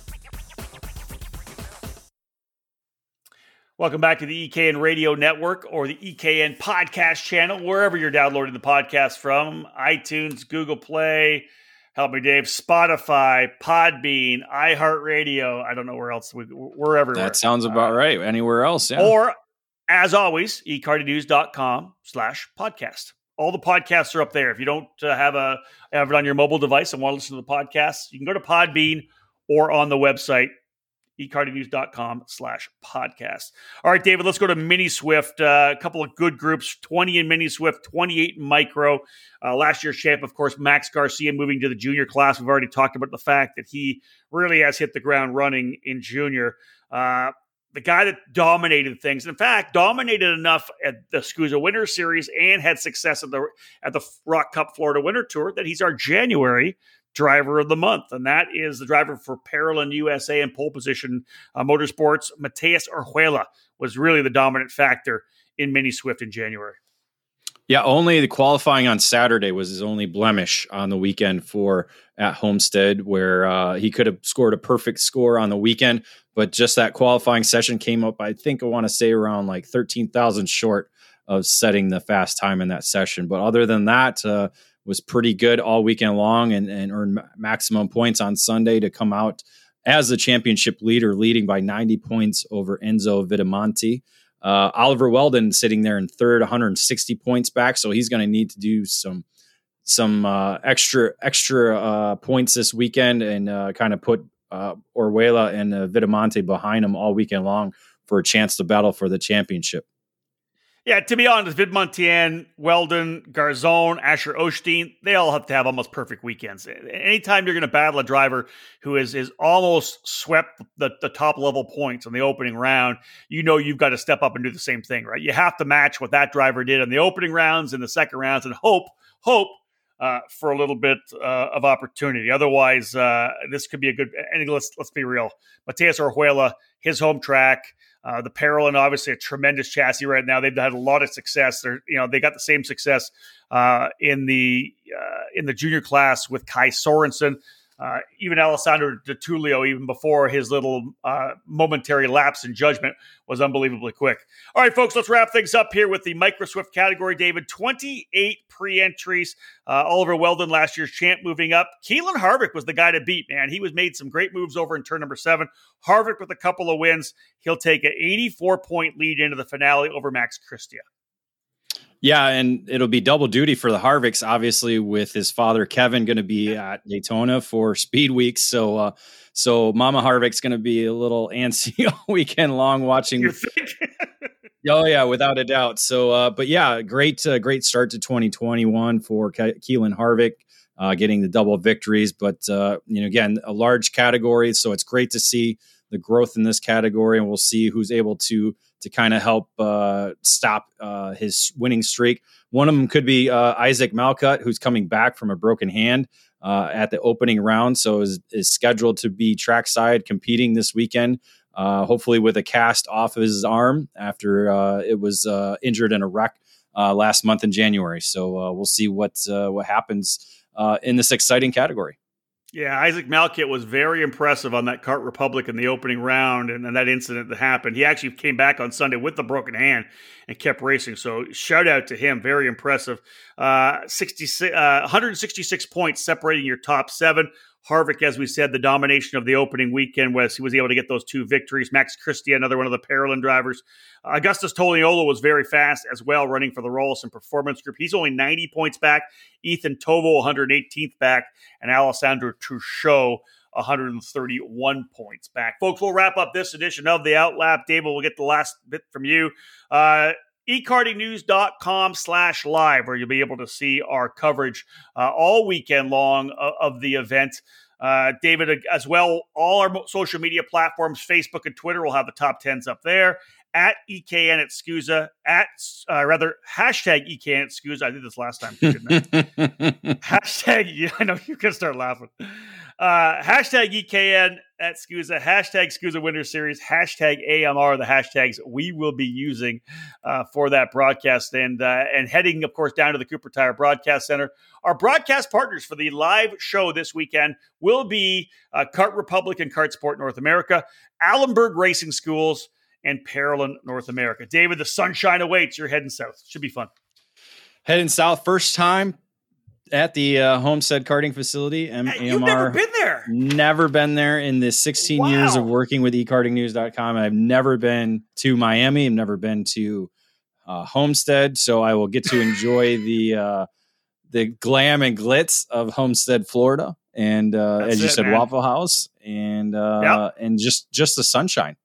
Welcome back to the EKN Radio Network or the EKN Podcast channel, wherever you're downloading the podcast from iTunes, Google Play, help me, Dave, Spotify, Podbean, iHeartRadio. I don't know where else. We, we're everywhere. That sounds about uh, right. Anywhere else, yeah. Or, as always, ekartingnews.com slash podcast. All the podcasts are up there. If you don't uh, have a have it on your mobile device and want to listen to the podcast, you can go to Podbean or on the website ekartingnews.com slash podcast. All right, David, let's go to Mini Swift. Uh, a couple of good groups 20 in Mini Swift, 28 in Micro. Uh, last year's champ, of course, Max Garcia moving to the junior class. We've already talked about the fact that he really has hit the ground running in junior. Uh, the guy that dominated things, in fact, dominated enough at the SKUSA Winter Series and had success at the at the ROK Cup Florida Winter Tour that he's our January driver of the month, and that is the driver for Parolin USA and pole position uh, motorsports. Mateus Orjuela was really the dominant factor in Mini Swift in January. Yeah, only the qualifying on Saturday was his only blemish on the weekend for at Homestead, where uh, he could have scored a perfect score on the weekend, but just that qualifying session came up. I think I want to say around like thirteen thousand short of setting the fast time in that session. But other than that, uh, was pretty good all weekend long and, and earned maximum points on Sunday to come out as the championship leader, leading by 90 points over Enzo Vitamonte. Uh, Oliver Weldon sitting there in third, 160 points back, so he's going to need to do some some uh, extra extra uh, points this weekend and uh, kind of put uh, Orjuela and uh, Vitamonte behind him all weekend long for a chance to battle for the championship. Yeah, to be honest, Vid Montien, Weldon, Garzone, Asher Osteen, they all have to have almost perfect weekends. Anytime you're going to battle a driver who is is almost swept the, the top level points in the opening round, you know you've got to step up and do the same thing, right? You have to match what that driver did in the opening rounds and the second rounds and hope, hope uh, for a little bit uh, of opportunity. Otherwise, uh, this could be a good. And let's let's be real. Mateus Orjuela, his home track, uh, the and obviously a tremendous chassis right now. They've had a lot of success. They're you know they got the same success uh, in the uh, in the junior class with Kai Sorensen. Uh, even Alessandro Di Tullio, even before his little uh, momentary lapse in judgment, was unbelievably quick. All right, folks, let's wrap things up here with the Microswift category. David, 28 pre entries. Uh, Oliver Weldon, last year's champ, moving up. Keelan Harvick was the guy to beat, man. He was made some great moves over in turn number seven. Harvick with a couple of wins. He'll take an 84 point lead into the finale over Max Christia. Yeah, and it'll be double duty for the Harvicks, obviously, with his father Kevin going to be at Daytona for Speed Week. So, uh, so Mama Harvick's going to be a little antsy all weekend long watching. oh yeah, without a doubt. So, uh, but yeah, great, uh, great start to 2021 for Ke- Keelan Harvick. Uh, getting the double victories, but uh, you know, again, a large category, so it's great to see the growth in this category, and we'll see who's able to to kind of help uh, stop uh, his winning streak. One of them could be uh, Isaac Malcut, who's coming back from a broken hand uh, at the opening round, so is, is scheduled to be trackside competing this weekend. Uh, hopefully, with a cast off of his arm after uh, it was injured in a wreck last month in January. So we'll see what what happens in this exciting category. Yeah, Isaac Malkit was very impressive on that Kart Republic in the opening round and, and, that incident that happened. He actually came back on Sunday with the broken hand and kept racing. So shout out to him. Very impressive. Uh, 66, uh, 166 points separating your top seven. Harvick, as we said, the domination of the opening weekend was he was able to get those two victories. Max Christie, another one of the Parolin drivers. Augustus Toniolo was very fast as well, running for the Rolison Performance Group. He's only 90 points back. Ethan Tovo, 118th back, and Alessandro Truchot, 131 points back. Folks, we'll wrap up this edition of the Outlap. David, we'll get the last bit from you. Uh, ekartingnews.com slash live where you'll be able to see our coverage uh, all weekend long of, of the event. Uh, david as well all our social media platforms facebook and twitter will have the top 10s up there. At ekn at SKUSA, at uh, rather hashtag ekn at SKUSA. i did this last time hashtag i know you're gonna start laughing uh, hashtag EKN at SKUSA, hashtag SKUSA Winter Series, hashtag AMR, the hashtags we will be using uh, for that broadcast. And, uh, and heading, of course, down to the Cooper Tire Broadcast Center. Our broadcast partners for the live show this weekend will be uh, Kart Republic and Kart Sport North America, Allen Berg Racing Schools, and Parolin, North America. David, the sunshine awaits. You're heading south. Should be fun. Heading south, first time at the uh, Homestead Karting Facility. M- You've never been there. Never been there in the 16 wow. years of working with ekartingnews.com. I've never been to Miami. I've never been to uh, Homestead, so I will get to enjoy the uh, the glam and glitz of Homestead, Florida, and uh, as you it, said, man. Waffle House, and uh, yep. and just just the sunshine.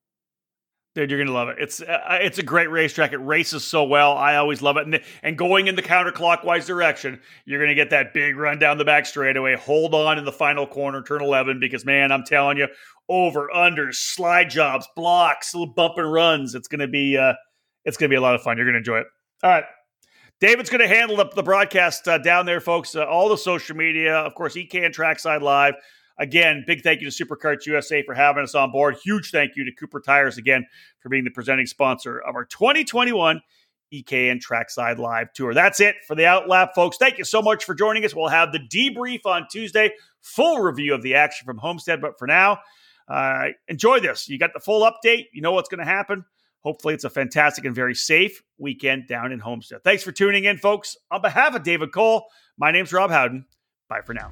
Dude, you're gonna love it. It's uh, it's a great racetrack. It races so well. I always love it. And, and going in the counterclockwise direction, you're gonna get that big run down the back straightaway. Hold on in the final corner, turn 11, because man, I'm telling you, over, under, slide jobs, blocks, little bump and runs. It's gonna be uh, it's gonna be a lot of fun. You're gonna enjoy it. All right. David's going to handle the, the broadcast uh, down there, folks. Uh, all the social media, of course, EKN Trackside Live. Again, big thank you to SuperKarts USA for having us on board. Huge thank you to Cooper Tires again for being the presenting sponsor of our 2021 EKN Trackside Live Tour. That's it for the Outlap, folks. Thank you so much for joining us. We'll have the debrief on Tuesday, full review of the action from Homestead. But for now, uh, enjoy this. You got the full update. You know what's going to happen. Hopefully, it's a fantastic and very safe weekend down in Homestead. Thanks for tuning in, folks. On behalf of David Cole, my name's Rob Howden. Bye for now.